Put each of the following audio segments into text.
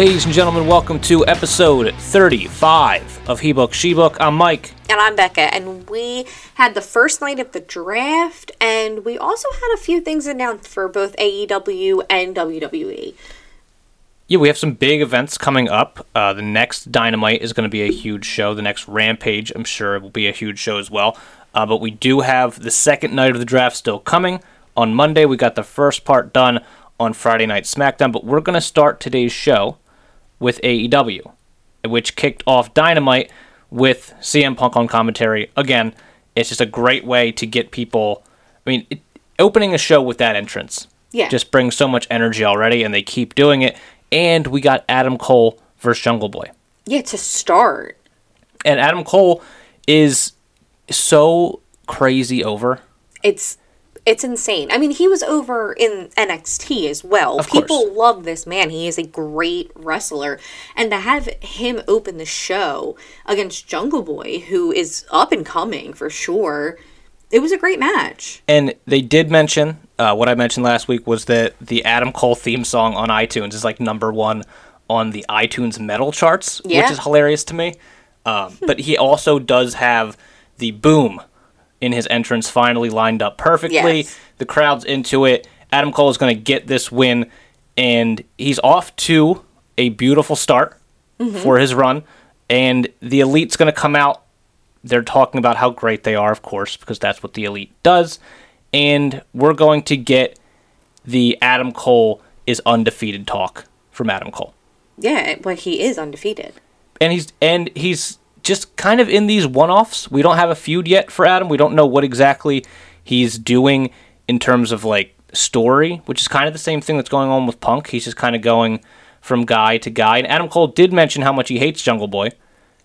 Ladies and gentlemen, welcome to episode 35 of He Book, She Book. I'm Mike. And I'm Becca, and we had the first night of the draft, and we also had a few things announced for both AEW and WWE. Yeah, we have some big events coming up. Uh, the next Dynamite is going to be a huge show. The next Rampage, I'm sure, will be a huge show as well. Uh, but we do have the second night of the draft still coming. On Monday, we got the first part done on Friday Night SmackDown, but we're going to start today's show with AEW, which kicked off Dynamite with CM Punk on commentary. Again, it's just a great way to get people. I mean, it, opening a show with that entrance Yeah. just brings so much energy already, and they keep doing it. And we got Adam Cole versus Jungle Boy. Yeah, to start. And Adam Cole is so crazy over. It's it's insane. I mean, he was over in NXT as well. Of People course. love this man. He is a great wrestler. And to have him open the show against Jungle Boy, who is up and coming for sure, it was a great match. And they did mention uh, what I mentioned last week was that the Adam Cole theme song on iTunes is like number one on the iTunes metal charts, which is hilarious to me. Um, but he also does have the boom in his entrance finally lined up perfectly. Yes. The crowd's into it. Adam Cole is going to get this win, and he's off to a beautiful start mm-hmm. for his run. And the elite's going to come out they're talking about how great they are, of course, because that's what the elite does. And we're going to get the Adam Cole is undefeated talk from Adam Cole. Yeah, but he is undefeated. And he's and he's just kind of in these one-offs. We don't have a feud yet for Adam. We don't know what exactly he's doing in terms of like story, which is kind of the same thing that's going on with Punk. He's just kind of going from guy to guy. And Adam Cole did mention how much he hates Jungle Boy.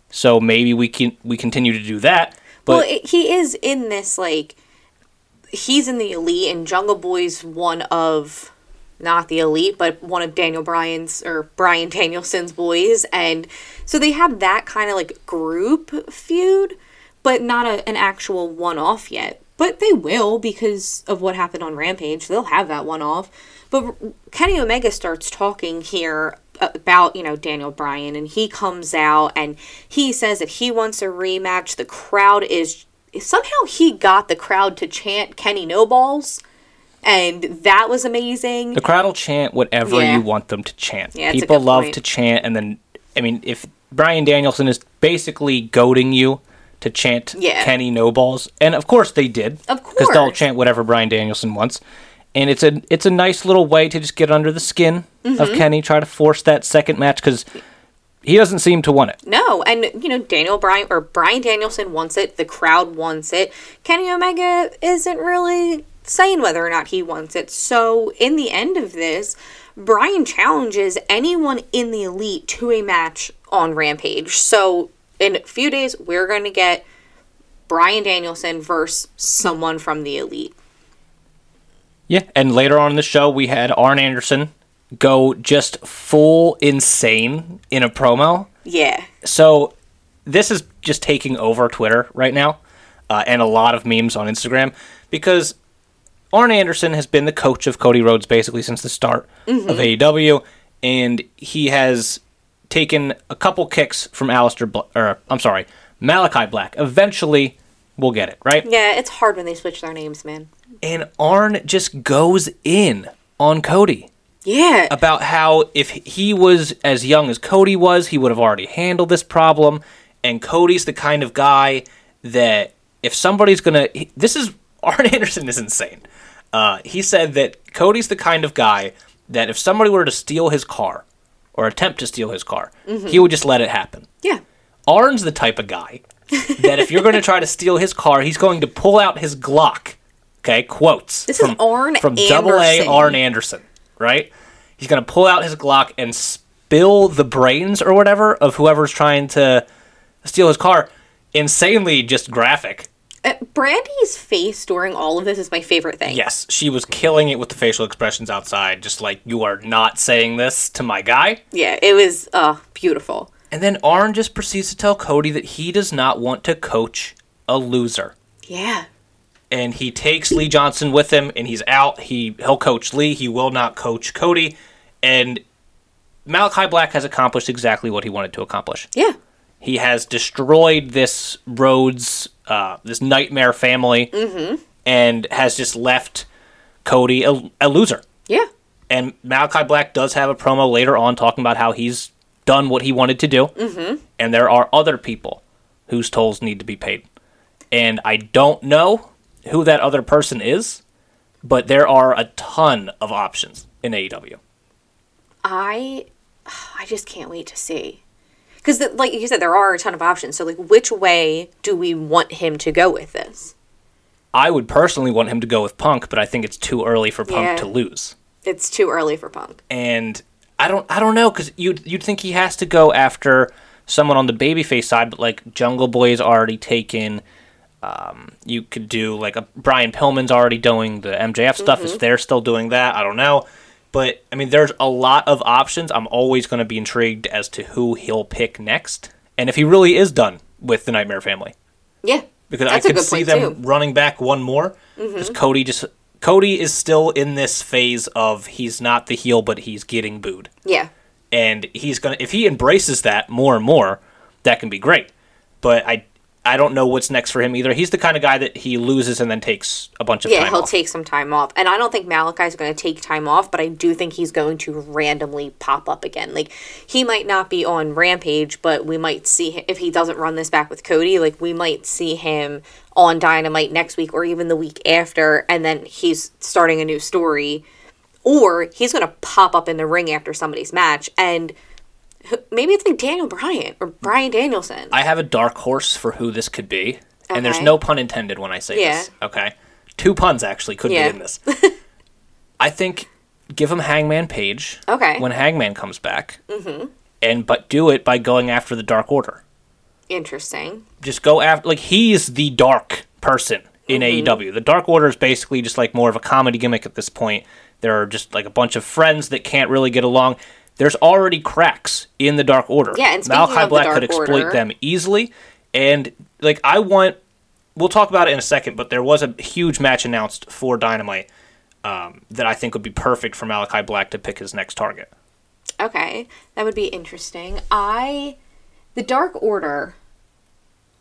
So maybe we can we continue to do that. But well, it, he is in this like he's in the elite, and Jungle Boy's one of not the elite, but one of Daniel Bryan's or Bryan Danielson's boys, and so they have that kind of like group feud, but not a, an actual one off yet. But they will because of what happened on Rampage. They'll have that one off. But Kenny Omega starts talking here about, you know, Daniel Bryan, and he comes out and he says that he wants a rematch. The crowd is somehow he got the crowd to chant Kenny No Balls, and that was amazing. The crowd will chant whatever Yeah. you want them to chant. Yeah, People love point. to chant, and then I mean, if Bryan Danielson is basically goading you to chant Yeah. Kenny No Balls, and of course they did, Of course, because they'll chant whatever Bryan Danielson wants, and it's a it's a nice little way to just get under the skin Mm-hmm. of Kenny, try to force that second match because he doesn't seem to want it. No, and you know Daniel Bryan or Bryan Danielson wants it. The crowd wants it. Kenny Omega isn't really saying whether or not he wants it. So in the end of this, Bryan challenges anyone in the elite to a match on Rampage. So in a few days, we're going to get Bryan Danielson versus someone from the elite. Yeah, and later on in the show, we had Arn Anderson go just full insane in a promo. Yeah. So this is just taking over Twitter right now, uh, and a lot of memes on Instagram because Arn Anderson has been the coach of Cody Rhodes basically since the start of mm-hmm. AEW, and he has taken a couple kicks from Aleister, Bla- or I'm sorry, Malakai Black. Eventually, we'll get it right. Yeah, it's hard when they switch their names, man. And Arn just goes in on Cody Yeah. about how if he was as young as Cody was, he would have already handled this problem. And Cody's the kind of guy that if somebody's gonna, this is Arn Anderson is insane. Uh, he said that Cody's the kind of guy that if somebody were to steal his car or attempt to steal his car, he would just let it happen. yeah. Arn's the type of guy that if you're going to try to steal his car, he's going to pull out his Glock. Okay, quotes. This is from, Arn from Double A Arn Anderson, right? He's going to pull out his Glock and spill the brains or whatever of whoever's trying to steal his car. Insanely just graphic. Uh, Brandi's face during all of this is my favorite thing. Yes, she was killing it with the facial expressions outside, just like you are not saying this to my guy. Yeah, it was uh beautiful. And then Arn just proceeds to tell Cody that he does not want to coach a loser. Yeah. and he takes Lee Johnson with him, and he's out. He he'll coach Lee. He will not coach Cody, and Malakai Black has accomplished exactly what he wanted to accomplish. Yeah. He has destroyed this Rhodes, uh, this nightmare family, and has just left Cody a, a loser. Yeah. And Malakai Black does have a promo later on talking about how he's done what he wanted to do, mm-hmm. and there are other people whose tolls need to be paid. And I don't know who that other person is, but there are a ton of options in AEW. I I just can't wait to see. Cuz like you said there are a ton of options. So like which way do we want him to go with this? I would personally want him to go with Punk, but I think it's too early for Punk Yeah. to lose. It's too early for Punk. and I don't I don't know because you'd you'd think he has to go after someone on the babyface side, but like Jungle Boy is already taken. Um, you could do like a Brian Pillman's already doing the MJF stuff. If they're still doing that, I don't know. But I mean, there's a lot of options. I'm always going to be intrigued as to who he'll pick next, and if he really is done with the Nightmare Family Yeah. because I could see them too. Mm-hmm. running back one more. Because Cody just Cody is still in this phase of he's not the heel, but he's getting booed, Yeah. and he's gonna if he embraces that more and more, that can be great. But I I don't know what's next for him either. He's the kind of guy that he loses and then takes a bunch of Yeah, time he'll off. take some time off. And I don't think Malakai's going to take time off, but I do think he's going to randomly pop up again. Like, he might not be on Rampage, but we might see him, if he doesn't run this back with Cody, like, we might see him on Dynamite next week or even the week after, and then he's starting a new story. Or he's going to pop up in the ring after somebody's match, and maybe it's like Daniel Bryan or Bryan Danielson. I have a dark horse for who this could be, and there's no pun intended when I say Yeah. this. Okay, two puns actually could Yeah. be in this. I think give him Hangman Page. Okay. When Hangman comes back, mm-hmm. and but do it by going after the Dark Order. Interesting. Just go after like he's the dark person in AEW. The Dark Order is basically just like more of a comedy gimmick at this point. There are just like a bunch of friends that can't really get along. There's already cracks in the Dark Order. Yeah, and Malakai Black could exploit Order- them easily. And like I want, we'll talk about it in a second. But there was a huge match announced for Dynamite um, that I think would be perfect for Malakai Black to pick his next target. Okay, that would be interesting. I the Dark Order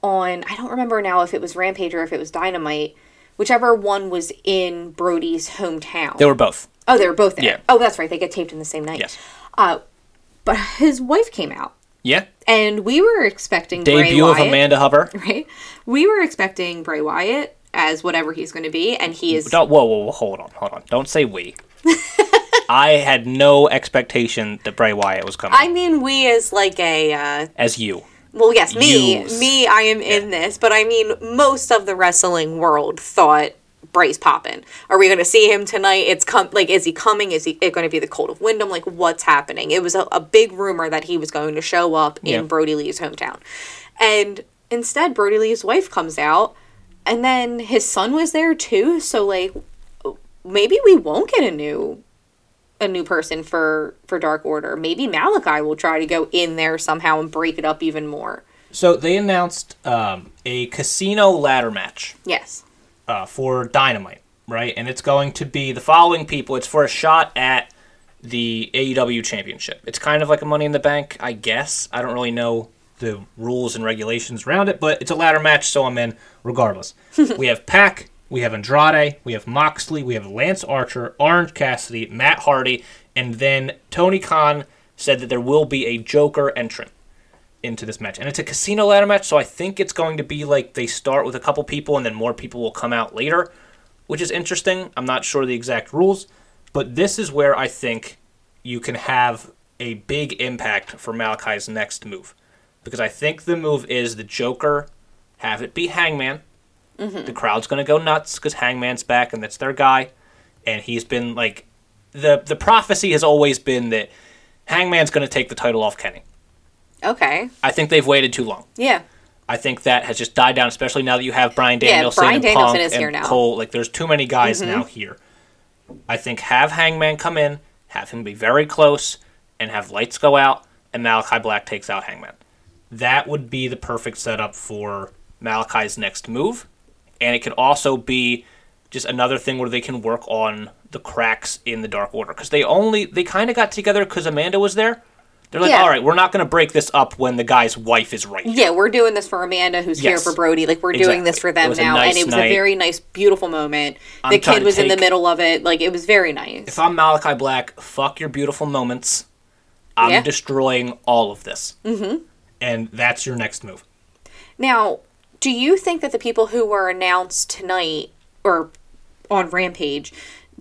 on I don't remember now if it was Rampage or if it was Dynamite, whichever one was in Brodie's hometown. They were both. oh, they were both there. Yeah. Oh, that's right. They get taped in the same night. Yes. Uh, but his wife came out, Yeah. and we were expecting Bray Debut of Amanda Huber. Right. We were expecting Bray Wyatt as whatever he's going to be, and he is. Don't, whoa, whoa, whoa, hold on, hold on. Don't say we. I had no expectation that Bray Wyatt was coming I mean, we as like a uh, as you. Well, yes, me, Yous. me, I am in this, but I mean, most of the wrestling world thought Bray's popping. Are we going to see him tonight? It's com- like, is he coming? Is he going to be the Colt of Wyndham? Like, what's happening? It was a, a big rumor that he was going to show up in Yeah. Brodie Lee's hometown, and instead, Brodie Lee's wife comes out, and then his son was there too. So, like, maybe we won't get a new a new person for for Dark Order. Maybe Malakai will try to go in there somehow and break it up even more. So they announced um, a casino ladder match Yes. Uh, for Dynamite, right? And it's going to be the following people. It's for a shot at the AEW Championship. It's kind of like a Money in the Bank, I guess. I don't really know the rules and regulations around it, but it's a ladder match, so I'm in regardless. we have Pac, we have Andrade, we have Moxley, we have Lance Archer, Orange Cassidy, Matt Hardy, and then Tony Khan said that there will be a Joker entrant into this match. And it's a casino ladder match, so I think it's going to be like they start with a couple people and then more people will come out later, which is interesting. I'm not sure the exact rules, but this is where I think you can have a big impact for Malakai's next move. Because I think the move is the Joker, have it be Hangman. Mm-hmm. The crowd's going to go nuts because Hangman's back and that's their guy. And he's been like, the, the prophecy has always been that Hangman's going to take the title off Kenny. Okay. I think they've waited too long. Yeah. I think that has just died down, especially now that you have Bryan Yeah, Danielson Bryan and Danielson Punk and here now. Mm-hmm. Cole. Like, there's too many guys now here. I think have Hangman come in, have him be very close, and have lights go out, and Malakai Black takes out Hangman. That would be the perfect setup for Malakai's next move, and it could also be just another thing where they can work on the cracks in the Dark Order because they only they kind of got together because Amanda was there, They're like, Yeah. all right, we're not going to break this up when the guy's wife is right. here." Yeah, we're doing this for Amanda, who's here for Brodie. Like we're doing this for them It was a now, nice and it was night. a very nice, beautiful moment. I'm the kid was in the middle of it. Like it was very nice. If I'm Malakai Black, fuck your beautiful moments. I'm Yeah. destroying all of this. Mm-hmm. And that's your next move. Now, do you think that the people who were announced tonight or on Rampage,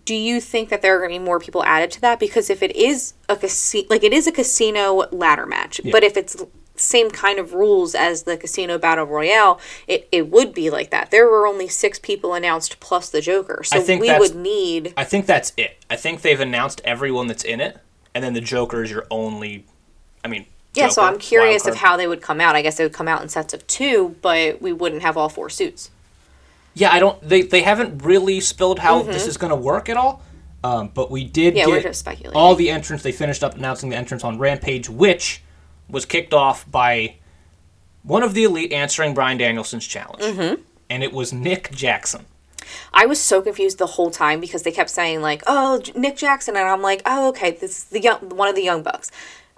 do you think that there are going to be more people added to that? Because if it is a casino, like it is a casino ladder match, but if it's same kind of rules as the casino battle royale, it, it would be like that. There were only six people announced plus the Joker, so I think we would need. I think that's it. I think they've announced everyone that's in it, and then the Joker is your only. I mean, Yeah, so I'm curious of how they would come out. I guess they would come out in sets of two, but we wouldn't have all four suits. Yeah, I don't. They they haven't really spilled how this is going to work at all. Um, but we did Mm-hmm. Yeah, get we're just speculating. all the entrance. They finished up announcing the entrance on Rampage, which was kicked off by one of the elite answering Bryan Danielson's challenge, Mm-hmm. and it was Nick Jackson. I was so confused the whole time because they kept saying like, "Oh, Nick Jackson," and I'm like, "Oh, okay, this is the young one of the young bucks."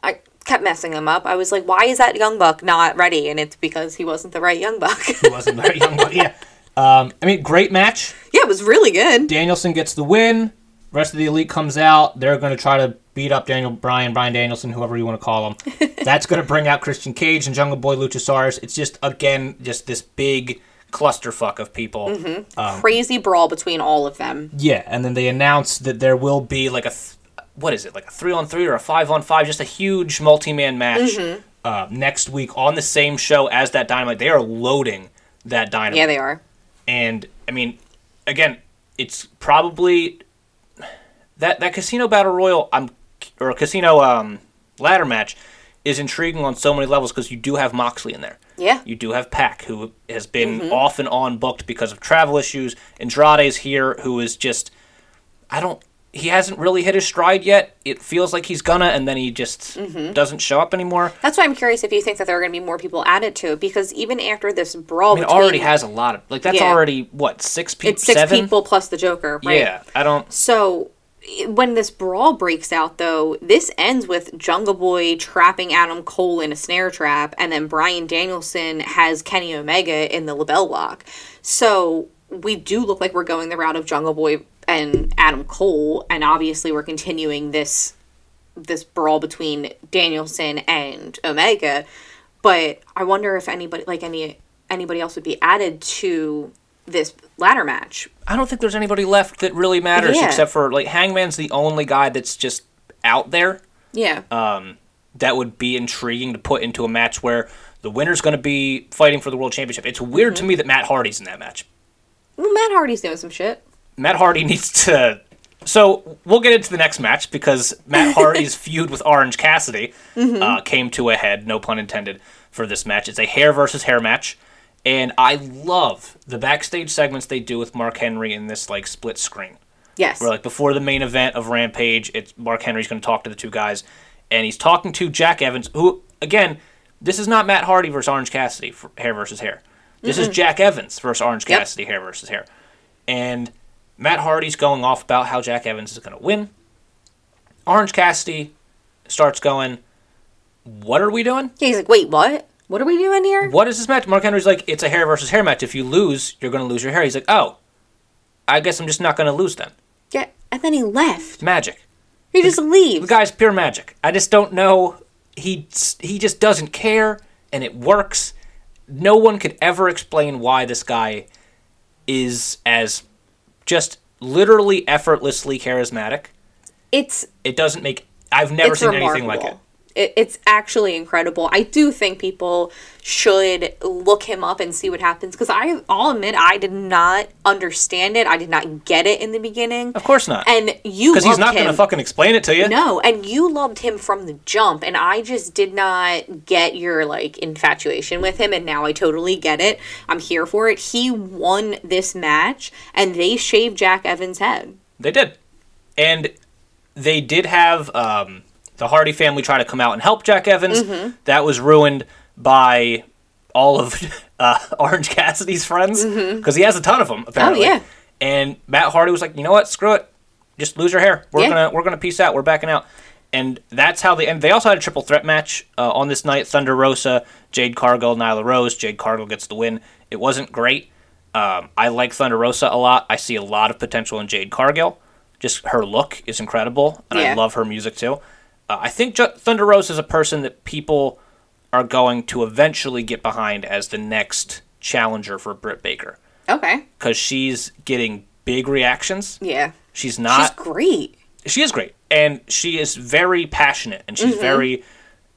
I kept messing him up. I was like, "Why is that young buck not ready?" And it's because he wasn't the right young buck. He wasn't very young, but yeah. Um, I mean, great match. yeah, it was really good. Danielson gets the win. Rest of the elite comes out. They're going to try to beat up Daniel Bryan, Brian Danielson, whoever you want to call him. That's going to bring out Christian Cage and Jungle Boy Luchasaurus. It's just again just this big clusterfuck of people. Mm-hmm. Crazy brawl between all of them. Yeah, and then they announced that there will be like a th- what is it like a three on three or a five on five, just a huge multi man match uh, next week on the same show as that Dynamite. They are loading that Dynamite. Yeah, they are. And I mean, again, it's probably that that casino battle royal. I'm or a casino um, ladder match is intriguing on so many levels because you do have Moxley in there. Yeah. You do have Pac, who has been off and on booked because of travel issues. Andrade's here, who is just I don't. He hasn't really hit his stride yet. It feels like he's gonna, and then he just mm-hmm. doesn't show up anymore. That's why I'm curious if you think that there are going to be more people added to it because even after this brawl I mean, it between already has a lot of like that's Yeah. already what six people, it's six seven. people plus the Joker, right? Yeah, I don't. So when this brawl breaks out, though, this ends with Jungle Boy trapping Adam Cole in a snare trap, and then Bryan Danielson has Kenny Omega in the LeBell Lock. So we do look like we're going the route of Jungle Boy and Adam Cole, and obviously we're continuing this this brawl between Danielson and Omega. But I wonder if anybody like any anybody else would be added to this ladder match. I don't think there's anybody left that really matters Yeah. except for like Hangman's the only guy that's just out there Yeah. that would be intriguing to put into a match where the winner's going to be fighting for the world championship. It's weird Mm-hmm. to me that Matt Hardy's in that match. Well, Matt Hardy's doing some shit. Matt Hardy needs to. So we'll get into the next match because Matt Hardy's feud with Orange Cassidy Mm-hmm. uh, came to a head, no pun intended, for this match. It's a hair versus hair match, and I love the backstage segments they do with Mark Henry in this like split screen. Yes. where like before the main event of Rampage, it's Mark Henry's going to talk to the two guys, and he's talking to Jack Evans, who again, this is not Matt Hardy versus Orange Cassidy for hair versus hair. This is Jack Evans versus Orange Yep. Cassidy hair versus hair, and Matt Hardy's going off about how Jack Evans is going to win. Orange Cassidy starts going, "What are we doing? Yeah, he's like, wait, what? What are we doing here? What is this match?" Mark Henry's like, "It's a hair versus hair match. If you lose, you're going to lose your hair." He's like, "Oh, I guess I'm just not going to lose then." Yeah, and then he left. Magic. He just The leaves. guy's pure magic. I just don't know. He he just doesn't care, and it works. No one could ever explain why this guy is as just literally effortlessly charismatic. It's It doesn't make. I've never seen remarkable. anything like it. It, it's actually incredible. I do think people should look him up and see what happens because I, I'll admit, I did not understand it. I did not get it in the beginning. Of course not. And you Because he's not going to fucking explain it to you. No, and you loved him from the jump, and I just did not get your like infatuation with him, and now I totally get it. I'm here for it. He won this match, and they shaved Jack Evans' head. They did. And they did have um, the Hardy family try to come out and help Jack Evans. Mm-hmm. That was ruined by all of uh, Orange Cassidy's friends because he has a ton of them apparently. Mm-hmm. Oh, yeah. And Matt Hardy was like, you know what? Screw it. Just lose your hair. We're Yeah. gonna we're gonna peace out. We're backing out. And that's how they and they also had a triple threat match uh, on this night. Thunder Rosa, Jade Cargill, Nyla Rose. Jade Cargill gets the win. It wasn't great. Um, I like Thunder Rosa a lot. I see a lot of potential in Jade Cargill. Just her look is incredible, and Yeah. I love her music too. Uh, I think Ju- Thunder Rose is a person that people are going to eventually get behind as the next challenger for Britt Baker Okay. because she's getting big reactions. Yeah. She's not. She's great. she is great, and she is very passionate, and she's very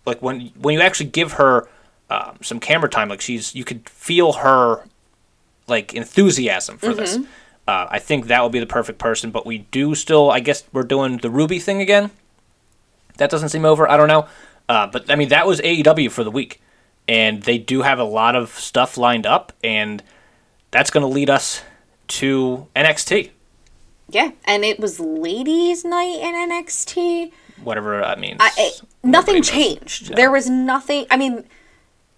like when when you actually give her um, some camera time, like she's you could feel her like enthusiasm for this. Uh, I think that would be the perfect person, but we do still. I guess we're doing the Ruby thing again. That doesn't seem over. I don't know, uh, but I mean that was AEW for the week, and they do have a lot of stuff lined up, and that's going to lead us to NXT. Yeah, and it was ladies' night in NXT. Whatever that means. I, I- nothing changed. There was nothing. I mean,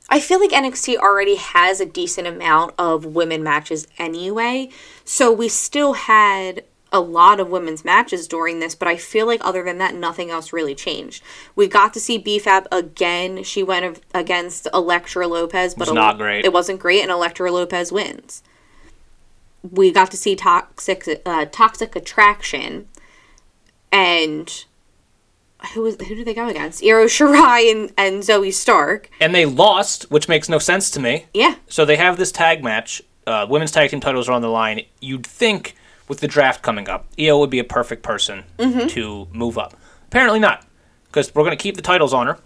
I feel like NXT already has a decent amount of women matches anyway. So we still had a lot of women's matches during this, but I feel like other than that, nothing else really changed. We got to see BFAB again. She went against Elektra Lopez, but Was not great. It wasn't great, and Elektra Lopez wins. We got to see toxic, uh, toxic attraction, and who was who did they go against? Io Shirai and, and Zoey Stark. and they lost, which makes no sense to me. Yeah, So they have this tag match. Uh, women's tag team titles are on the line. You'd think with the draft coming up, Io would be a perfect person Mm-hmm. to move up. Apparently not, because we're going to keep the titles on her.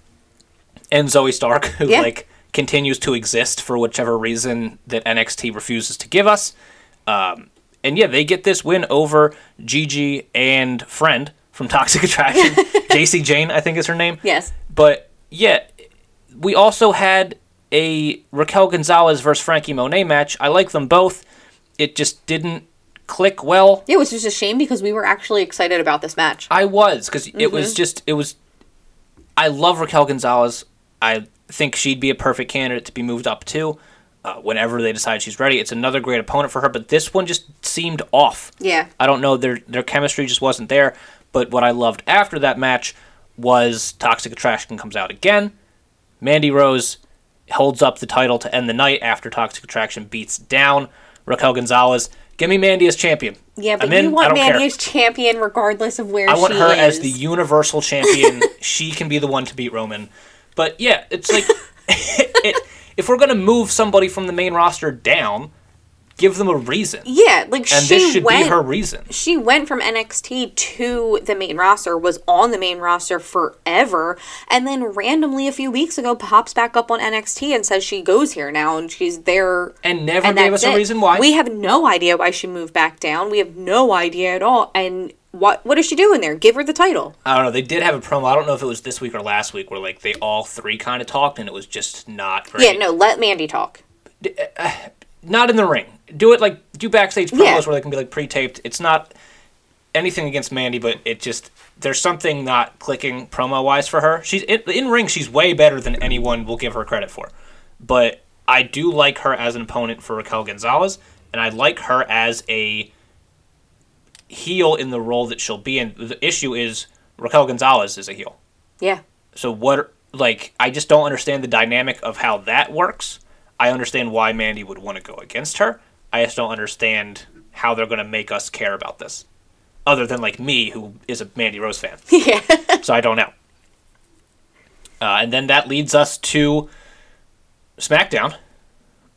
And Zoey Stark, who Yeah. like continues to exist for whichever reason that NXT refuses to give us. Um, and yeah, they get this win over Gigi and friend from Toxic Attraction, Jacy Jayne, I think is her name. yes, But yeah, we also had a Raquel Gonzalez versus Franky Monet match. I like them both. It just didn't click well. yeah. It was just a shame because we were actually excited about this match. I was because it was just it was. I love Raquel Gonzalez. I think she'd be a perfect candidate to be moved up to. Uh, whenever they decide she's ready, it's another great opponent for her. But this one just seemed off. Yeah, I don't know their their chemistry just wasn't there. But what I loved after that match was Toxic Attraction comes out again. Mandy Rose holds up the title to end the night after Toxic Attraction beats down Raquel Gonzalez. Give me Mandy as champion. yeah. But in. you want. Mandy as champion regardless of where I want her is. as the universal champion. she can be the one to beat Roman. But yeah, it's like it, if we're gonna move somebody from the main roster down, give them a reason. yeah, like And she this should went. be her reason. she went from NXT to the main roster, was on the main roster forever, and then randomly a few weeks ago pops back up on NXT and says she goes here now and she's there. And never and gave us a it. reason why. We have no idea why she moved back down. We have no idea at all. And what what is she doing there? Give her the title. I don't know. They did have a promo. I don't know if it was this week or last week where like they all three kind of talked and it was just not great. Yeah, no, let Mandy talk. Uh, uh, Not in the ring. Do it like do backstage promos Yeah. where they can be like pre-taped. It's not anything against Mandy, but it just there's something not clicking promo wise for her. She's in, in ring. She's way better than anyone will give her credit for. But I do like her as an opponent for Raquel Gonzalez, and I like her as a heel in the role that she'll be in. The issue is Raquel Gonzalez is a heel. Yeah. So what like I just don't understand the dynamic of how that works. I understand why Mandy would want to go against her. I just don't understand how they're going to make us care about this. Other than like me who is a Mandy Rose fan. Yeah. so I don't know. Uh, and then that leads us to SmackDown.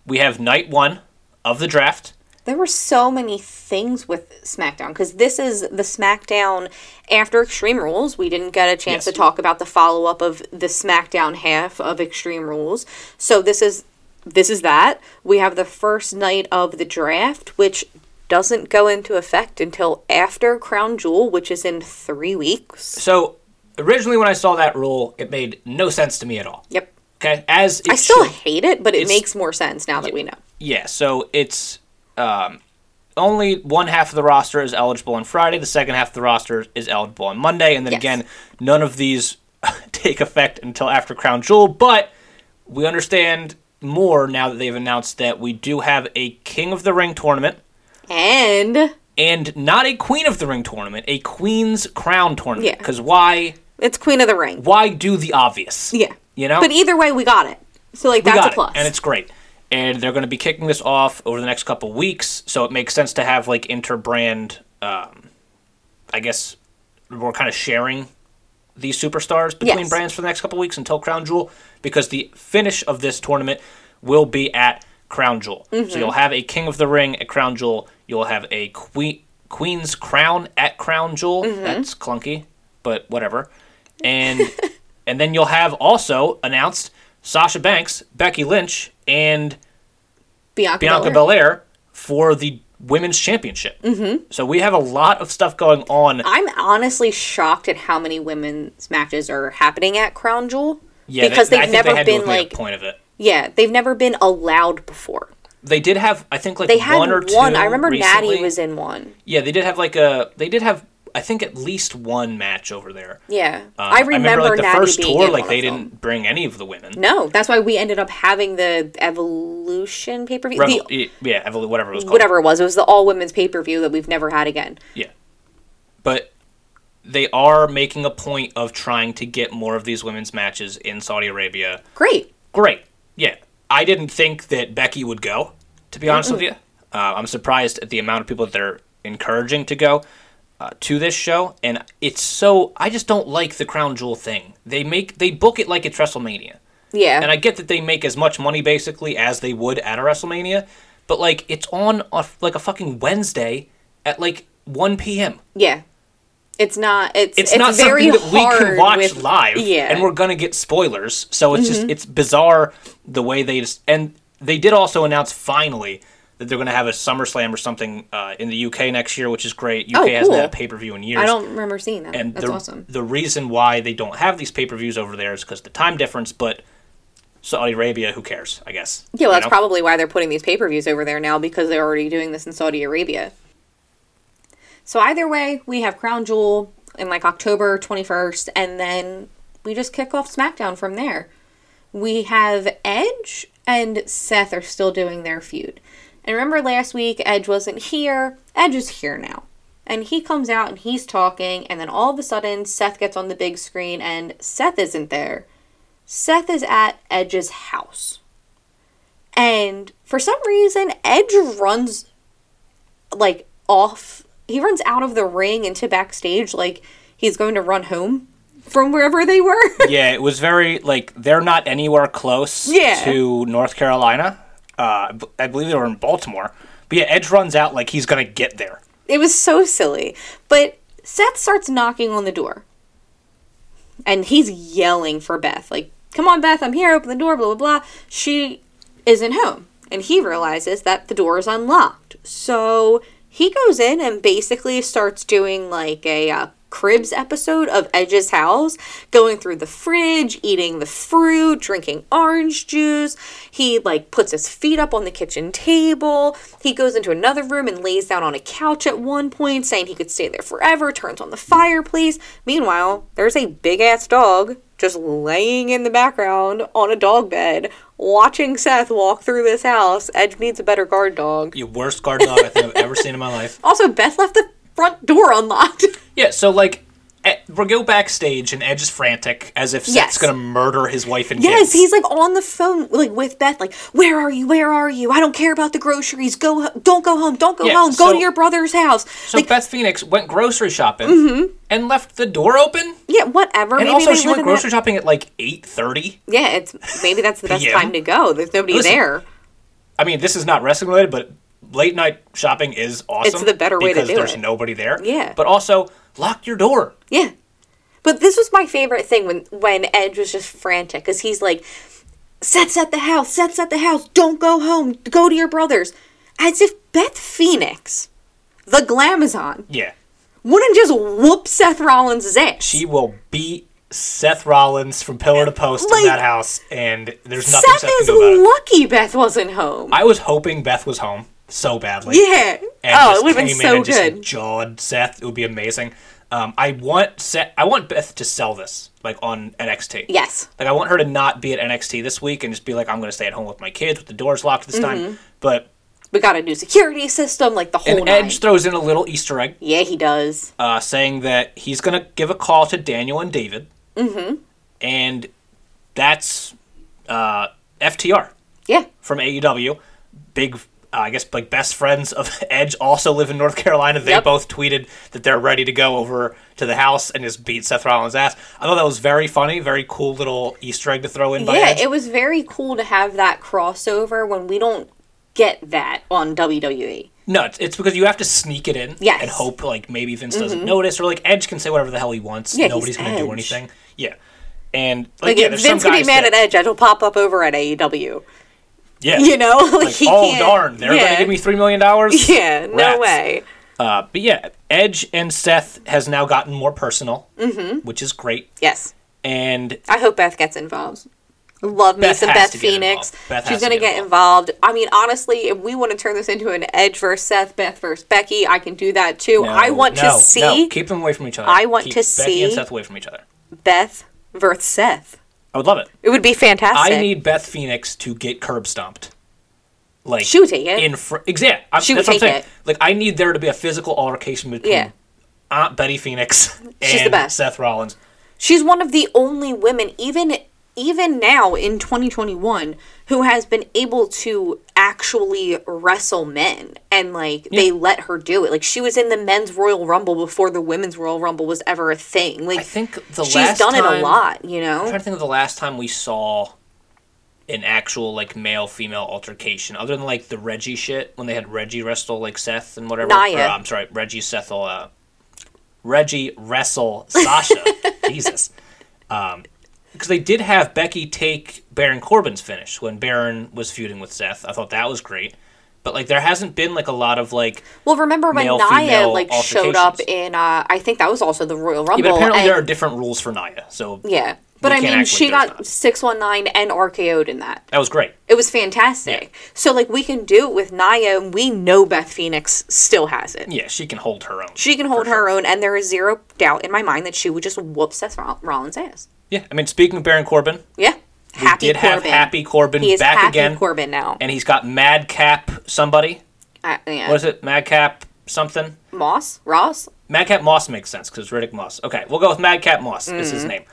We have night 1 of the draft. There were so many things with SmackDown because this is the SmackDown after Extreme Rules. We didn't get a chance Yes. to talk about the follow up of the SmackDown half of Extreme Rules. So this is this is that. We have the first night of the draft, which doesn't go into effect until after Crown Jewel, which is in three weeks. So originally when I saw that rule, it made no sense to me at all. Yep. Okay? As I still should. hate it, but it makes more sense now that we know. Yeah, so it's um, only one half of the roster is eligible on Friday. The second half of the roster is eligible on Monday, and then Yes. again, none of these take effect until after Crown Jewel. But we understand more now that they've announced that we do have a King of the Ring tournament And and not a Queen of the Ring tournament, a Queen's Crown tournament. Yeah. Because why It's Queen of the Ring. Why do the obvious? Yeah. You know? But either way, we got it. So like that's a plus. It, and it's great. And they're going to be kicking this off over the next couple weeks, so it makes sense to have like interbrand. Um, I guess we're kind of sharing these superstars between Yes. brands for the next couple weeks until Crown Jewel, because the finish of this tournament will be at Crown Jewel. Mm-hmm. So you'll have a King of the Ring at Crown Jewel. You'll have a Queen Queen's Crown at Crown Jewel. Mm-hmm. That's clunky, but whatever. And and then you'll have also announced Sasha Banks, Becky Lynch, and Bianca, Bianca Belair. Belair for the women's championship. Mm-hmm. So we have a lot of stuff going on. I'm honestly shocked at how many women's matches are happening at Crown Jewel. Yeah, because they, they've think never they been have like point of it. yeah, they've never been allowed before. They did have, I think, like They had one one. or two. I remember recently. Natty was in one. Yeah, they did have like a. They did have, I think, at least one match over there. Yeah, Um, I remember, like the Natty first tour, like they didn't bring any of the women. No, that's why we ended up having the Evolution pay per view. Yeah, Evol- whatever it was called. whatever it was, it was the all women's pay per view that we've never had again. Yeah. But they are making a point of trying to get more of these women's matches in Saudi Arabia. Great. Great. Yeah. I didn't think that Becky would go, to be honest with you. Uh, I'm surprised at the amount of people that they're encouraging to go uh, to this show. And it's so. I just don't like the Crown Jewel thing. They make. They book it like it's WrestleMania. Yeah. And I get that they make as much money basically as they would at a WrestleMania, but like it's on a, like a fucking Wednesday at like 1 p.m. yeah. It's not. It's It's, it's, not very something that we can watch with- live, Yeah. Mm-hmm. and we're gonna get spoilers. So it's just it's bizarre the way they just and they did also announce finally that they're gonna have a SummerSlam or something uh, in the UK next year, which is great. UK Oh, hasn't had a pay per view in years. I don't remember seeing that. and That's the, awesome. the reason why they don't have these pay per views over there is because the time difference. But Saudi Arabia, who cares? I guess. Yeah, well, that's know? probably why they're putting these pay per views over there now because they're already doing this in Saudi Arabia. So either way, we have Crown Jewel in like October 21st, and then we just kick off SmackDown from there. We have Edge and Seth are still doing their feud. And remember last week, Edge wasn't here. Edge is here now. And he comes out and he's talking, and then all of a sudden, Seth gets on the big screen, and Seth isn't there. Seth is at Edge's house. And for some reason, Edge runs like off. He runs out of the ring into backstage like he's going to run home from wherever they were. yeah, it was very like they're not anywhere close Yeah. to North Carolina. Uh, I believe they were in Baltimore. But yeah, Edge runs out like he's gonna get there. it was so silly. But Seth starts knocking on the door. And he's yelling for Beth. Like, come on, Beth, I'm here, open the door, blah, blah, blah. She isn't home. And he realizes that the door is unlocked. So he goes in and basically starts doing like a uh, Cribs episode of Edge's house, going through the fridge, eating the fruit, drinking orange juice. He like puts his feet up on the kitchen table. He goes into another room and lays down on a couch at one point, saying he could stay there forever, turns on the fireplace. Meanwhile, there's a big ass dog just laying in the background on a dog bed, watching Seth walk through this house. Edge needs a better guard dog. The worst guard dog I think I've ever seen in my life. Also, Beth left the front door unlocked. Yeah, so like eh, we go backstage and Edge is frantic as if Seth's Yes. gonna murder his wife and Yes, kids. he's like on the phone, like with Beth, like, "Where are you? Where are you? I don't care about the groceries. Go, don't go home. Don't go Yeah, home. Go to your brother's house." so like, Beth Phoenix went grocery shopping and left the door open. yeah, whatever. And maybe also, she went grocery that- shopping at like eight thirty. Yeah, it's maybe that's the best time to go. There's nobody Listen, there. I mean, this is not wrestling related, but late night shopping is awesome. It's the better way to do it. because there's nobody there. Yeah. But also, lock your door. Yeah. But this was my favorite thing when when Edge was just frantic because he's like, Seth's at the house, Seth's at the house, don't go home, go to your brother's. As if Beth Phoenix, the Glamazon, Yeah. wouldn't just whoop Seth Rollins' ass. She will beat Seth Rollins from pillar to post Like- in that house, and there's nothing Seth Seth, is can do about it. lucky Beth wasn't home. I was hoping Beth was home so badly. yeah. and oh, it would have been so good. jawed Seth. It would be amazing. Um, I want Seth, I want Beth to sell this like on NXT. Yes. Like I want her to not be at NXT this week and just be like, I'm going to stay at home with my kids with the doors locked this Mm-hmm. time. But We got a new security system, like the whole And. Edge throws in a little Easter egg, yeah, he does. uh, saying that he's going to give a call to Daniel and David. Mm-hmm. And that's uh, FTR Yeah. from AEW. Big, uh, I guess, like best friends of Edge also live in North Carolina. They Yep. both tweeted that they're ready to go over to the house and just beat Seth Rollins' ass. I thought that was very funny, very cool little Easter egg to throw in by Yeah, Edge. it was very cool to have that crossover when we don't get that on. WWE. No, it's, it's because you have to sneak it in Yes. Mm-hmm. and hope like maybe Vince doesn't notice or like Edge can say whatever the hell he wants. Yeah, Nobody's going to do anything. Yeah. And like, Like, yeah, Vince could be mad that, at Edge, Edge will pop up over at AEW. Yeah, You know? like, like, he oh can't- darn, they're going to give me three million dollars. Yeah, no way. Uh, but yeah, Edge and Seth has now gotten more personal, mm-hmm. which is great. Yes. And I hope Beth gets involved. Love me Beth some Beth Phoenix. Beth She's gonna get get involved. I mean, honestly, if we want to turn this into an Edge versus Seth, Beth versus Becky, I can do that too. no, I want no, to no, see keep them away from each other. I want Keep to Becky and see- Seth away from each other. Beth versus Seth. I would love it. It would be fantastic. I need Beth Phoenix to get curb stomped. Like She would take it. in fr- exact. I'm, She would that's what I'm take saying. it. Like I need there to be a physical altercation between Yeah. Aunt Betty Phoenix and She's the best. Seth Rollins. She's one of the only women, even even now in 2021, who has been able to actually wrestle men, and like they let her do it. Like she was in the men's Royal Rumble before the women's Royal Rumble was ever a thing. Like I think the she's last done it a time- lot, you I'm know. trying to think of the last time we saw an actual like male female altercation, other than like the Reggie shit when they had Reggie wrestle like Seth and whatever. Nia. Or, I'm sorry, Reggie Seth uh, Reggie wrestle Sasha. Jesus. Um, because they did have Becky take Baron Corbin's finish when Baron was feuding with Seth. I thought that was great. But like there hasn't been like a lot of like Well, remember when Nia like showed up in? uh I think that was also the Royal yeah, Rumble. but apparently and- there are different rules for Nia. So yeah, but I mean, like she got six one nine and RKO'd in that. that was great. It was fantastic. So like we can do it with Nia, and we know Beth Phoenix still has it. Yeah, she can hold her own. She can hold her sure. own, and there is zero doubt in my mind that she would just whoop Seth Roll- Rollins' ass. Yeah, I mean, speaking of Baron Corbin, Yeah, we happy did Corbin. have Happy Corbin he is back happy again, Corbin now. and he's got Madcap somebody. Uh, yeah. What is it? Madcap something. Moss Ross? Madcap Moss makes sense because Riddick Moss. Okay, we'll go with Madcap Moss is his name.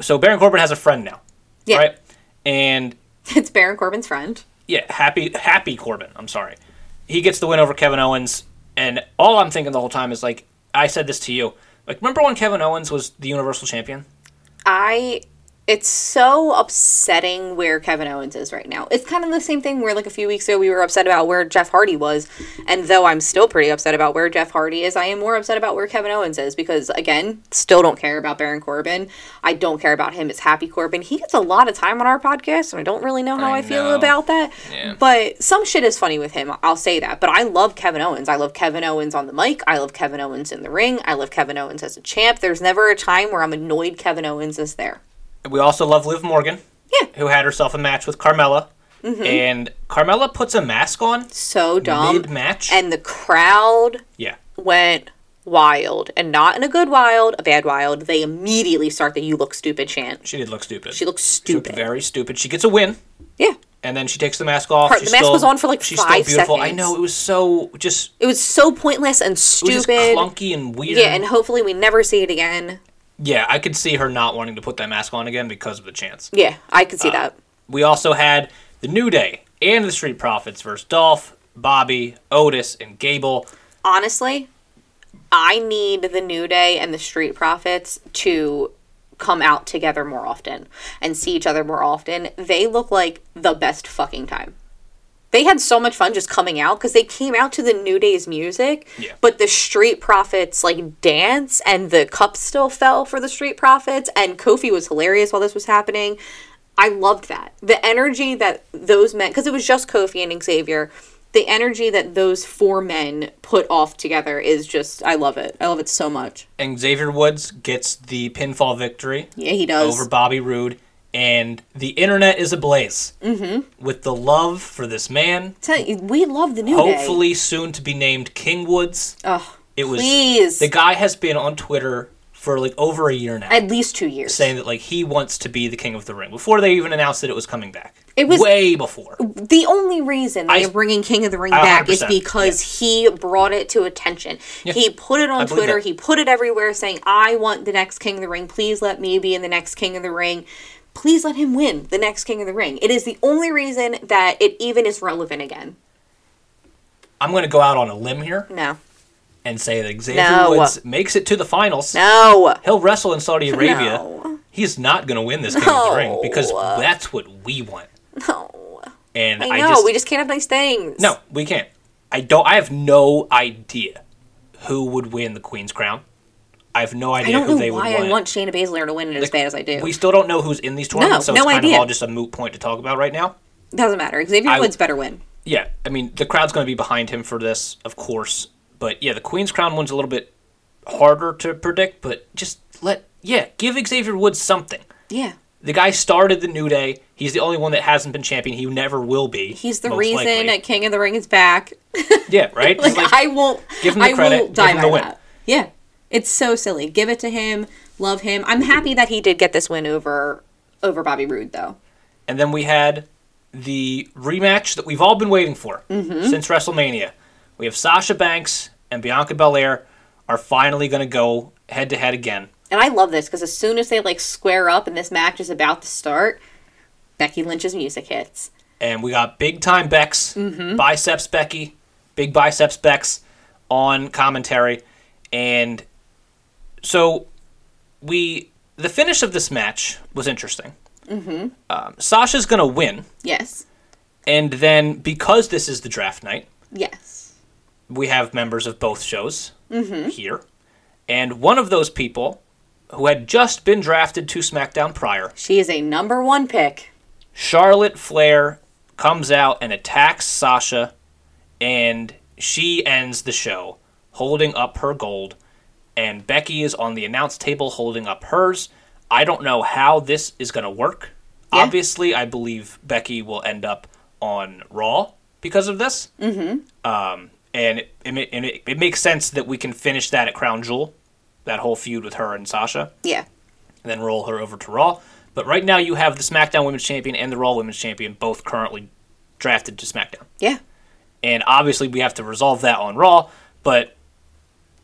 So Baron Corbin has a friend now, Mm-hmm. Yeah, right? And it's Baron Corbin's friend. yeah, Happy Happy Corbin. I'm sorry, he gets the win over Kevin Owens, and all I'm thinking the whole time is like, I said this to you. Like, remember when Kevin Owens was the Universal Champion? I it's so upsetting where Kevin Owens is right now. It's kind of the same thing where like a few weeks ago we were upset about where Jeff Hardy was, and though I'm still pretty upset about where Jeff Hardy is, I am more upset about where Kevin Owens is because again, still don't care about Baron Corbin. I don't care about him as Happy Corbin. He gets a lot of time on our podcast, and I don't really know how I, I feel know. about that. Yeah. But some shit is funny with him. I'll say that. But I love Kevin Owens. I love Kevin Owens on the mic. I love Kevin Owens in the ring. I love Kevin Owens as a champ. There's never a time where I'm annoyed Kevin Owens is there. We also love Liv Morgan. Yeah. Who had herself a match with Carmella. Mm-hmm. And Carmella puts a mask on so dumb. mid match. and the crowd yeah. went wild. And not in a good wild, a bad wild. They immediately start the you look stupid chant. She did look stupid. She looks She stupid. very stupid. She gets a win, yeah. and then she takes the mask off. Her- the mask still- was on for, like, she's five still beautiful. I know it was so just It was so pointless and it was stupid. clunky and weird. yeah, and hopefully we never see it again. Yeah, I could see her not wanting to put that mask on again because of the chance. Yeah, I could see Uh, that. We also had the New Day and the Street Profits versus Dolph, Bobby, Otis, and Gable. honestly, I need the New Day and the Street Profits to come out together more often and see each other more often. They look like the best fucking time. They had so much fun just coming out because they came out to the New Day's music, Yeah. but the Street Profits like dance and the cup still fell for the Street Profits and Kofi was hilarious while this was happening. I loved that. The energy that those men, because it was just Kofi and Xavier, the energy that those four men put off together is just, I love it. I love it so much. And Xavier Woods gets the pinfall victory Yeah, he does. over Bobby Roode, and the internet is ablaze mm-hmm. with the love for this man. Tell you, we love the New Day. Hopefully, soon to be named King Woods. Oh, It was please. the guy has been on Twitter for like over a year now, At least two years. saying that like he wants to be the king of the ring before they even announced that it was coming back. It was- way before. the only reason I- they're bringing King of the Ring back is 100%, because he brought it to attention. He put it on Twitter. that. He put it everywhere, saying, "I want the next King of the Ring. Please let me be in the next King of the Ring. Please let him win the next King of the Ring." It is the only reason that it even is relevant again. I'm going to go out on a limb here No, and say that Xavier No. Woods makes it to the finals. no, He'll wrestle in Saudi Arabia. No. He's not going to win this King of the Ring because that's what we want. no. And I I, know just we just can't have nice things. no, we can't. I don't. I have no idea who would win the Queen's crown. I have no I idea don't who know they why would I win. want Shayna Baszler to win it as bad as I do. We still don't know who's in these tournaments, so no it's kind idea. of all just a moot point to talk about right now. Doesn't matter. Xavier I- Woods better win. Yeah, I mean the crowd's going to be behind him for this, of course. But yeah, the Queen's crown one's a little bit harder to predict. But just let yeah, give Xavier Woods something. Yeah. The guy started the New Day. He's the only one that hasn't been champion. He never will be. He's the most reason likely. that King of the Ring is back. Yeah, right. like, Like, I won't give him the I credit, will give die him by the win. that. Yeah. It's so silly. Give it to him. Love him. I'm happy that he did get this win over over Bobby Roode though. and then we had the rematch that we've all been waiting for Mm-hmm. since WrestleMania. We have Sasha Banks and Bianca Belair are finally going to go head to head again. And I love this because as soon as they like square up and this match is about to start, Becky Lynch's music hits. and we got big time Bex, Mm-hmm. biceps Becky, big biceps Bex on commentary, and so we the finish of this match was interesting. Mm-hmm. Um, Sasha's gonna win, Yes. and then because this is the draft night, Yes. we have members of both shows Mm-hmm. here, and one of those people who had just been drafted to SmackDown prior She is a number one pick. Charlotte Flair comes out and attacks Sasha, and she ends the show holding up her gold, and Becky is on the announce table holding up hers. I don't know how this is going to work. Yeah. Obviously, I believe Becky will end up on Raw because of this. Mm-hmm. Um, and it, it, it makes sense that we can finish that at Crown Jewel, that whole feud with her and Sasha Yeah. and then roll her over to Raw. But right now, you have the SmackDown Women's Champion and the Raw Women's Champion both currently drafted to SmackDown. Yeah. And obviously, we have to resolve that on Raw, but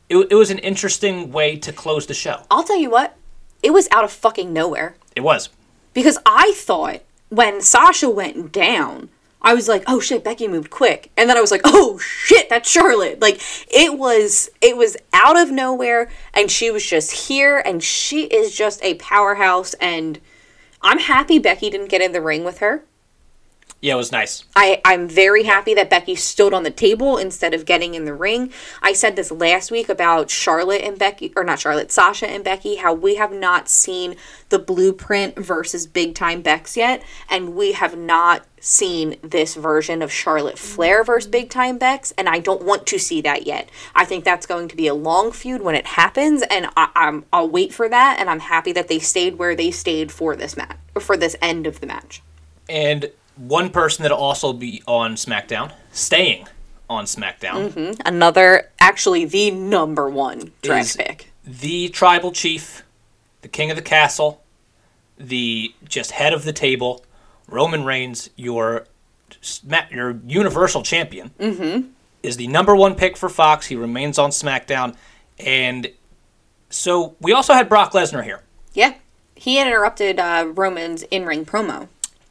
it, it was an interesting way to close the show. I'll tell you what, it was out of fucking nowhere. It was. Because I thought when Sasha went down, I was like, "Oh shit, Becky moved quick," and then I was like, "Oh shit, that's Charlotte!" Like it was, it was out of nowhere, and she was just here, and she is just a powerhouse, and I'm happy Becky didn't get in the ring with her. Yeah, it was nice. I, I'm very happy that Becky stood on the table instead of getting in the ring. I said this last week about Charlotte and Becky, or not Charlotte, Sasha and Becky, how we have not seen the blueprint versus big time Bex yet, and we have not seen this version of Charlotte Flair versus big time Bex, and I don't want to see that yet. I think that's going to be a long feud when it happens, and I, I'm I'll wait for that, and I'm happy that they stayed where they stayed for this match, for this end of the match. And one person that'll also be on SmackDown, staying on SmackDown, Another, actually, the number one draft pick. the tribal chief, the king of the castle, the just head of the table, Roman Reigns, your your universal champion, mm-hmm. is the number one pick for Fox. He remains on SmackDown, and so we also had Brock Lesnar here, Yeah. He interrupted uh, Roman's in ring promo.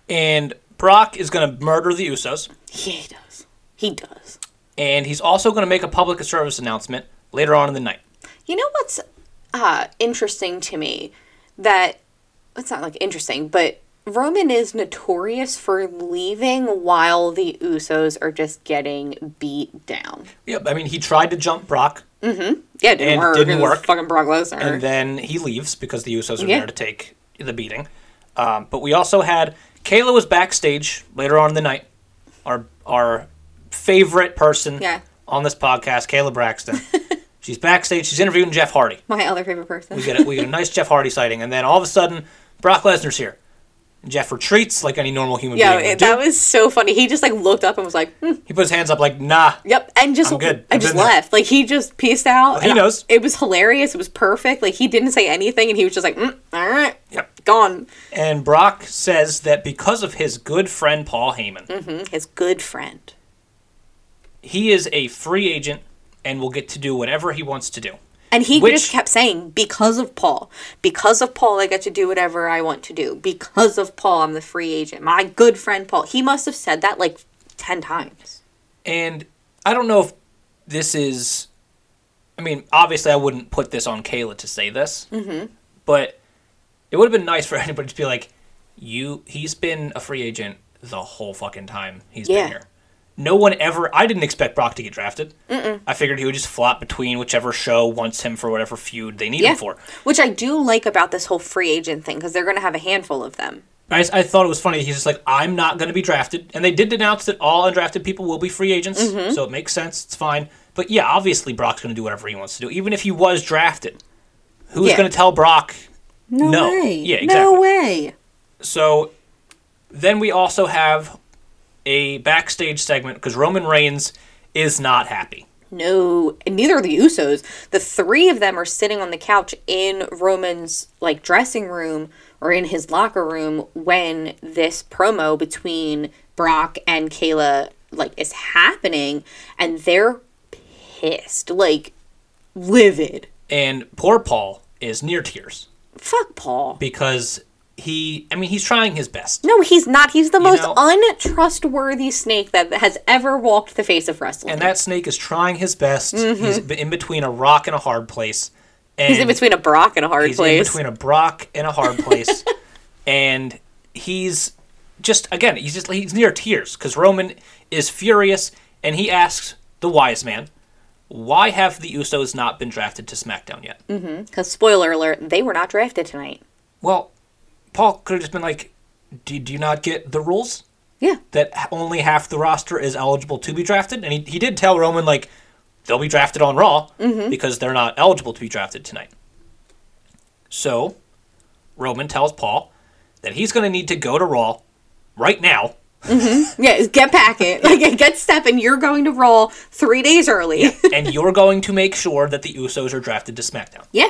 and Brock is going to murder the Usos, Yeah, he does. He does. and he's also going to make a public service announcement later on in the night. You know what's uh, interesting to me? That it's not like interesting, but Roman is notorious for leaving while the Usos are just getting beat down. Yeah, I mean he tried to jump Brock, Mm-hmm. Yeah, it didn't And work. didn't work. Fucking Brock Lesnar. and then he leaves because the Usos are Yeah. there to take the beating. Um, but we also had Kayla was backstage later on in the night. Our our favorite person Yeah. on this podcast, Kayla Braxton. she's backstage. She's interviewing Jeff Hardy. My other favorite person. We get a, we get a nice Jeff Hardy sighting, and then all of a sudden, Brock Lesnar's here. Jeff retreats like any normal human Yeah, being do. that was so funny. He just like looked up and was like, hmm, he put his hands up like, nah. "Yep," and just I'm good. and just there. left. Like he just peaced out. he and knows. It was hilarious. It was perfect. Like he didn't say anything, and he was just like, mm, "All right, Yep. gone." And Brock says that because of his good friend Paul Heyman, Mm, His good friend. he is a free agent and will get to do whatever he wants to do. And he Which- just kept saying, because of Paul, because of Paul, I get to do whatever I want to do. Because of Paul, I'm the free agent. My good friend Paul. He must have said that like 10 times. And I don't know if this is. I mean, obviously, I wouldn't put this on Kayla to say this, mm-hmm. but it would have been nice for anybody to be like, "You, he's been a free agent the whole fucking time he's Yeah. been here." No one ever. I didn't expect Brock to get drafted. Mm-mm. I figured he would just flop between whichever show wants him for whatever feud they need Yeah. him for. Which I do like about this whole free agent thing because they're going to have a handful of them. I, I thought it was funny. He's just like, I'm not going to be drafted. And they did announce that all undrafted people will be free agents. Mm-hmm. So it makes sense. It's fine. But yeah, obviously Brock's going to do whatever he wants to do. Even if he was drafted, who's Yeah. going to tell Brock? No. way. Yeah, exactly. No way. So then we also have a backstage segment because Roman Reigns is not happy. No, and neither are the Usos. The three of them are sitting on the couch in Roman's like dressing room or in his locker room when this promo between Brock and Kayla like is happening and they're pissed, like livid. And poor Paul is near tears Fuck Paul. because he, I mean, he's trying his best. No, he's not. He's the most know- untrustworthy snake that has ever walked the face of wrestling. And that snake is trying his best. He's in between a rock and a hard place. And Mm-hmm. he's in between a Brock and a hard place. he's in between a Brock and a hard place. and he's just again, he's just he's near tears because Roman is furious and he asks the wise man, "Why have the Usos not been drafted to SmackDown yet?" Because spoiler alert, they were not drafted tonight. Well, Paul could have just been like, do, "Do you not get the rules?" Yeah. that only half the roster is eligible to be drafted. And he, he did tell Roman, like, they'll be drafted on Raw mm-hmm. because they're not eligible to be drafted tonight. So, Roman tells Paul that he's going to need to go to Raw right now. Mm-hmm. Yeah, get packing. Like, get stepping. You're going to roll three days early. and you're going to make sure that the Usos are drafted to SmackDown. Yeah.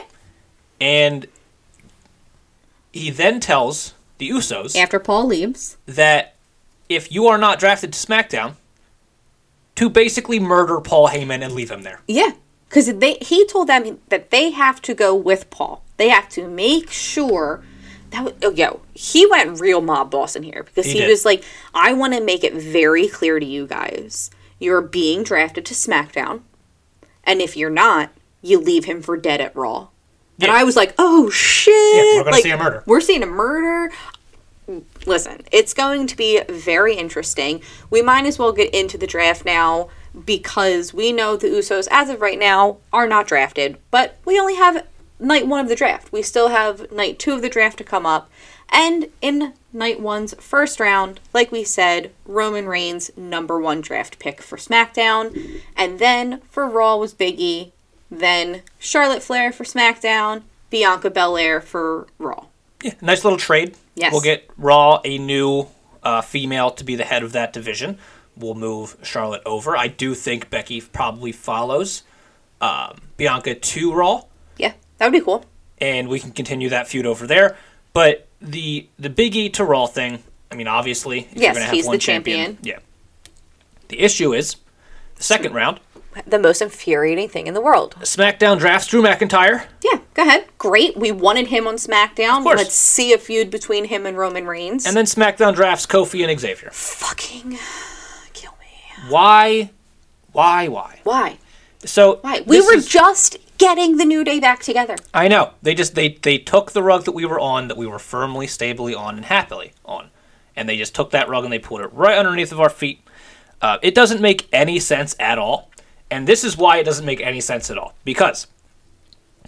And he then tells the Usos After Paul leaves. that if you are not drafted to SmackDown, to basically murder Paul Heyman and leave him there. Yeah. Because they he told them that they have to go with Paul. They have to make sure that oh, yo, he went real mob boss in here because He he, was like, I want to make it very clear to you guys, you're being drafted to SmackDown, and if you're not, you leave him for dead at Raw. And Yeah. I was like, oh shit! we're gonna Like, see a murder. We're seeing a murder. Listen, it's going to be very interesting. We might as well get into the draft now because we know the Usos, as of right now, are not drafted, but we only have night one of the draft. We still have night two of the draft to come up. And in night one's first round, like we said, Roman Reigns, number one draft pick for SmackDown. And then for Raw was Biggie. Then Charlotte Flair for SmackDown, Bianca Belair for Raw. Yeah, nice little trade. Yes. We'll get Raw a new uh, female to be the head of that division. We'll move Charlotte over. I do think Becky probably follows um, Bianca to Raw, Yeah, that would be cool. and we can continue that feud over there. But the the Big E to Raw thing, I mean, obviously, if Yes, you're gonna have one the champion. Yeah. The issue is the second round. The most infuriating thing in the world. SmackDown drafts Drew McIntyre. Yeah, go ahead. Great. We wanted him on SmackDown. Let's see a feud between him and Roman Reigns. And then SmackDown drafts Kofi and Xavier. fucking kill me. Why? Why? Why? Why? So Why? We were is- just getting the New Day back together. I know. They just they they took the rug that we were on, that we were firmly, stably on, and happily on, and they just took that rug and they put it right underneath of our feet. Uh, it doesn't make any sense at all, and this is why it doesn't make any sense at all. Because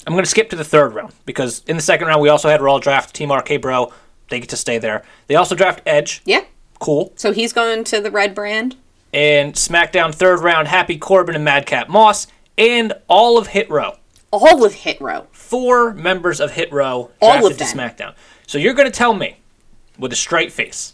I'm going to skip to the third round because in the second round we also had Raw draft Team RK Bro. They get to stay there. They also draft Edge. Yeah. Cool. So he's going to the red brand. And SmackDown third round Happy Corbin and Madcap Moss and all of Hit Row. All of Hit Row. four members of Hit Row All drafted of to. SmackDown. So you're going to tell me with a straight face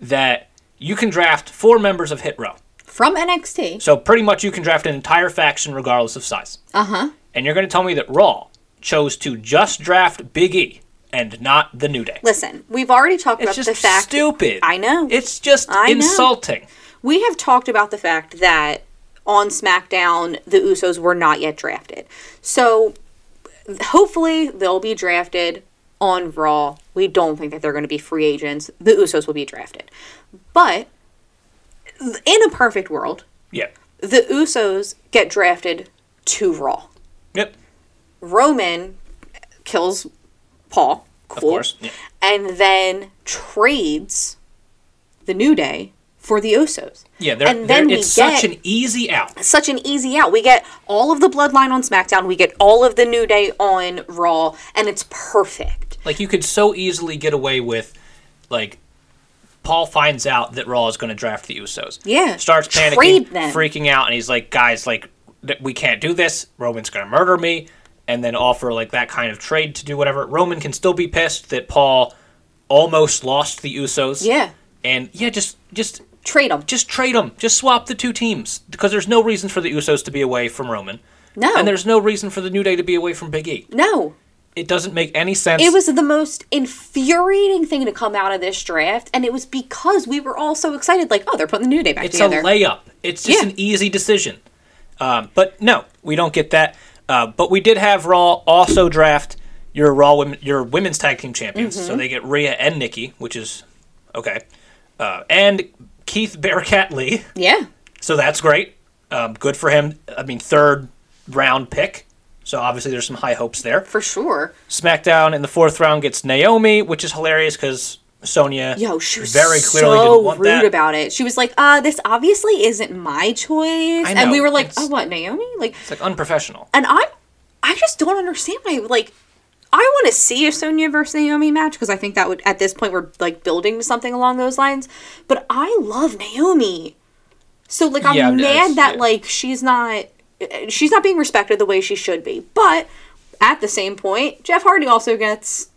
that you can draft four members of Hit Row. From NXT. So pretty much you can draft an entire faction regardless of size. Uh huh. And you're going to tell me that Raw chose to just draft Big E and not the New Day. Listen, we've already talked It's about the fact. stupid. I know. It's just I know. insulting. we have talked about the fact that on SmackDown the Usos were not yet drafted. So hopefully they'll be drafted on Raw. We don't think that they're going to be free agents. The Usos will be drafted. But in a perfect world, Yeah. the Usos get drafted to Raw. Yep. Roman kills Paul. Cool. Of course. And then trades the New Day for the Usos. Yeah, they're, And they're- then we it's such get- an easy out. such an easy out. We get all of the bloodline on SmackDown, we get all of the New Day on Raw, and it's perfect. Like you could so easily get away with, like, Paul finds out that Raw is going to draft the Usos. Yeah. Starts panicking, freaking out, and he's like, "Guys, like, we can't do this. Roman's going to murder me." And then offer like that kind of trade to do whatever. Roman can still be pissed that Paul almost lost the Usos. Yeah. And yeah, just just Trade them. just trade them. Just swap the two teams because there's no reason for the Usos to be away from Roman. No. And there's no reason for the New Day to be away from Big E. No. It doesn't make any sense. It was the most infuriating thing to come out of this draft, and it was because we were all so excited, like, oh, they're putting the New Day back It's together. a layup. It's just Yeah. an easy decision. Um, but no, we don't get that. Uh, but we did have Raw also draft your Raw women, your women's tag team champions. Mm-hmm. So they get Rhea and Nikki, which is okay, uh, and Keith Bearcat Lee. yeah. So that's great. Um, good for him. I mean, third round pick. So obviously there's some high hopes there. For sure. SmackDown in the fourth round gets Naomi, which is hilarious because Sonya Yo, she was very clearly so didn't want rude that. about it. She was like, uh, this obviously isn't my choice. And we were like, it's- oh, what, Naomi? Like, it's like unprofessional. and I, I just don't understand why. Like, I want to see a Sonya versus Naomi match because I think that would, at this point, we're like building to something along those lines. But I love Naomi, so like I'm Yeah, mad that yeah. like she's not, she's not being respected the way she should be. But at the same point, Jeff Hardy also gets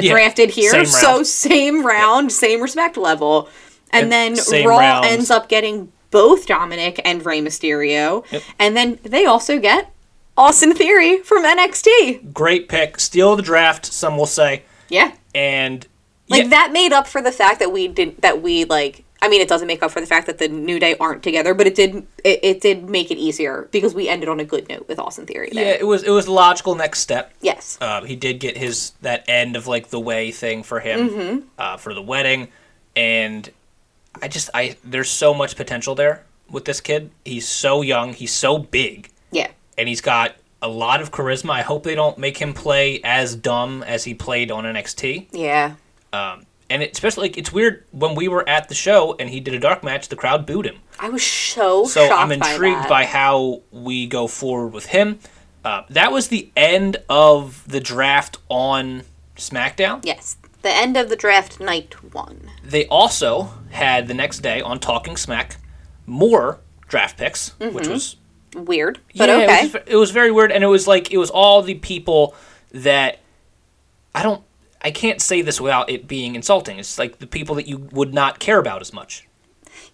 Yeah, drafted here, same so same round, same respect level, and, And then Raw round. ends up getting both Dominic and Rey Mysterio, Yep. and then they also get Austin Theory from NXT. Great pick. Steal the draft, some will say. Yeah, And like yeah, that made up for the fact that we did that we like. I mean, it doesn't make up for the fact that the New Day aren't together, but it did. It, it did make it easier because we ended on a good note with Austin Theory. yeah, it was it was the logical next step. Yes. Uh, he did get his that end of like the way thing for him Mm-hmm. uh, for the wedding, and I just I there's so much potential there with this kid. He's so young. He's so big. Yeah. and he's got a lot of charisma. I hope they don't make him play as dumb as he played on NXT. Yeah. Um, and it, especially like it's weird when we were at the show and he did a dark match, the crowd booed him. I was so, So shocked I'm intrigued by, by, how we go forward with him. Uh, that was the end of the draft on SmackDown. Yes. The end of the draft night one. They also had the next day on Talking Smack more draft picks, which was Weird, but yeah, okay. it was, it was very weird, and it was like it was all the people that I don't. I can't say this without it being insulting. It's like the people that you would not care about as much.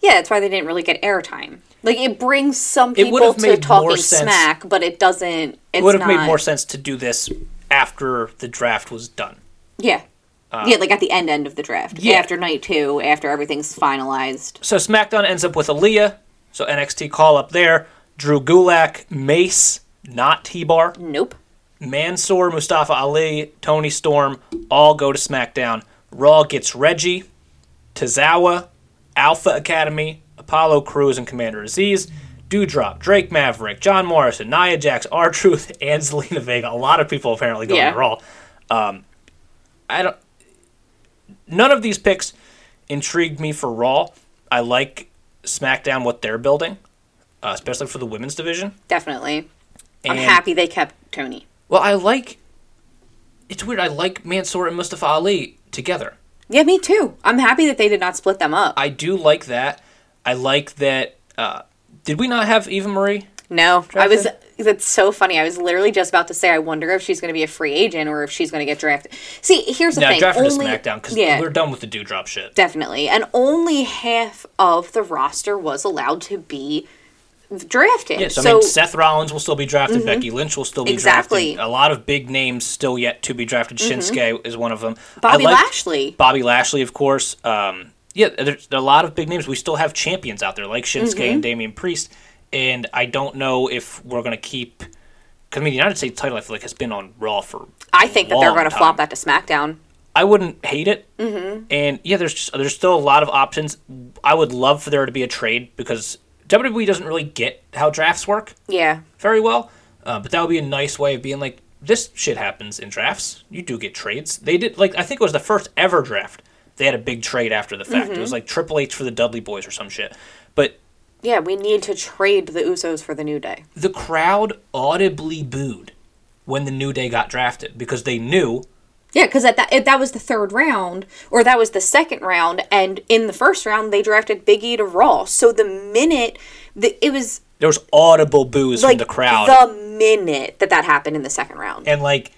Yeah, that's why they didn't really get airtime. Like it brings some It people would've to talking more sense- smack, but it doesn't. It's It would have not, made more sense to do this after the draft was done. Yeah, yeah, like at the end end of the draft, Uh, yeah. after night two, after everything's finalized. So SmackDown ends up with Aliyah. So NXT call up there. Drew Gulak, Mace, not T-Bar, Nope. Mansoor, Mustafa Ali, Toni Storm all go to SmackDown. Raw gets Reggie, Tozawa, Alpha Academy, Apollo Crews, and Commander Azeez. Doudrop, Drake Maverick, John Morrison, Nia Jax, R Truth, and Zelina Vega. A lot of people apparently going Yeah. to Raw. Um, I don't. None of these picks intrigued me for Raw. I like SmackDown what they're building, uh, especially for the women's division. Definitely. I'm happy they kept Tony. Well, I like. It's weird. I like Mansoor and Mustafa Ali together. Yeah, me too. I'm happy that they did not split them up. I do like that. I like that. Uh, did we not have Eva Marie? no, I was. that's so funny. I was literally just about to say, I wonder if she's going to be a free agent or if she's going to get drafted. See, here's the Now thing. drafted only, to SmackDown because yeah, we're done with the Doudrop shit. definitely, and only half of the roster was allowed to be drafted. Yeah, so, I mean, Seth Rollins will still be drafted. Becky Lynch will still be Exactly. Mm-hmm. drafted. A lot of big names still yet to be drafted. Shinsuke is one of them. Bobby like Lashley. Bobby Lashley, of course. Um, yeah, there's there a lot of big names. We still have champions out there like Shinsuke Mm-hmm. and Damian Priest. And I don't know if we're going to keep. Because, I mean, the United States title, I feel like, has been on Raw for. I think that they're going to time. flop that to SmackDown. I wouldn't hate it. Mm-hmm. And yeah, there's just, there's still a lot of options. I would love for there to be a trade because WWE doesn't really get how drafts work Yeah. very well. Uh, but that would be a nice way of being like, this shit happens in drafts. You do get trades. They did like I think it was the first ever draft. They had a big trade after the fact. It was like Triple H for the Dudley Boyz or some shit. But Yeah, we need to trade the Usos for the New Day. the crowd audibly booed when the New Day got drafted because they knew Yeah, because that that was the third round, or that was the second round, and in the first round they drafted Big E to Raw. So the minute the, it was there was audible boos like from the crowd, the minute that that happened in the second round. and like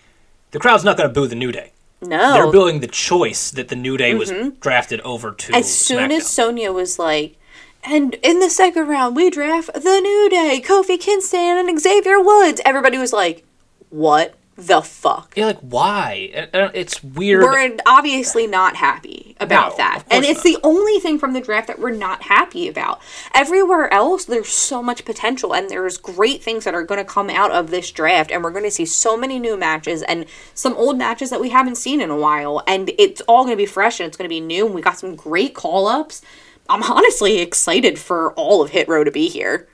the crowd's not going to boo the New Day. No, They're booing the choice that the New Day was drafted over to. Mm-hmm. as soon as SmackDown. Sonya was like, and in the second round we draft the New Day, Kofi Kingston and Xavier Woods. Everybody was like, "What the fuck?" yeah, like why? It's weird. We're obviously not happy about No, that. And it's the only thing from the draft that we're not happy about. Everywhere else, there's so much potential and there's great things that are going to come out of this draft. And we're going to see so many new matches and some old matches that we haven't seen in a while. And it's all going to be fresh and it's going to be new. And we got some great call ups. I'm honestly excited for all of Hit Row to be here.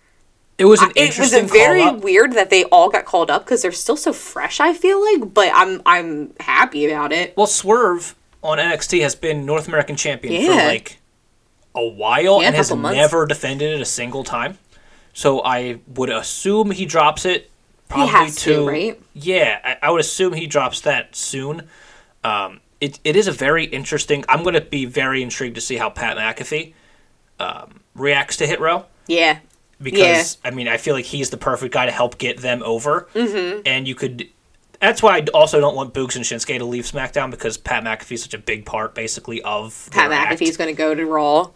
It was an It was very weird that they all got called up because they're still so fresh. I feel like, but I'm I'm happy about it. Well, Swerve on NXT has been North American champion for like a while Yeah, and a has months. never defended it a single time. So I would assume he drops it. Probably has to, right? Yeah, I, I would assume he drops that soon. Um, it, it is a very interesting. I'm going to be very intrigued to see how Pat McAfee um, reacts to Hit Row Yeah, because I mean I feel like he's the perfect guy to help get them over. Mm-hmm. And you could. That's why I also don't want Boogs and Shinsuke to leave SmackDown because Pat McAfee's such a big part, basically, of Pat. McAfee's going to go to Raw.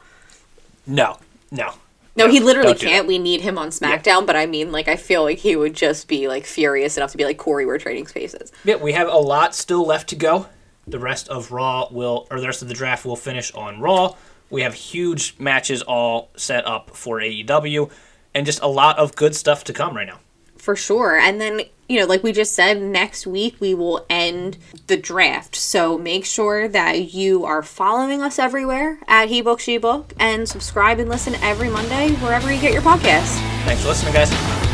No, no. No, he literally can't. We need him on SmackDown, but I mean, like, I feel like he would just be like furious enough to be like, Corey, we're trading spaces. Yeah, we have a lot still left to go. The rest of Raw will, or the rest of the draft will finish on Raw. We have huge matches all set up for AEW, and just a lot of good stuff to come right now. For sure. And then, you know, like we just said, next week we will end the draft. So make sure that you are following us everywhere at He Book She Book and subscribe and listen every Monday wherever you get your podcasts. Thanks for listening, guys.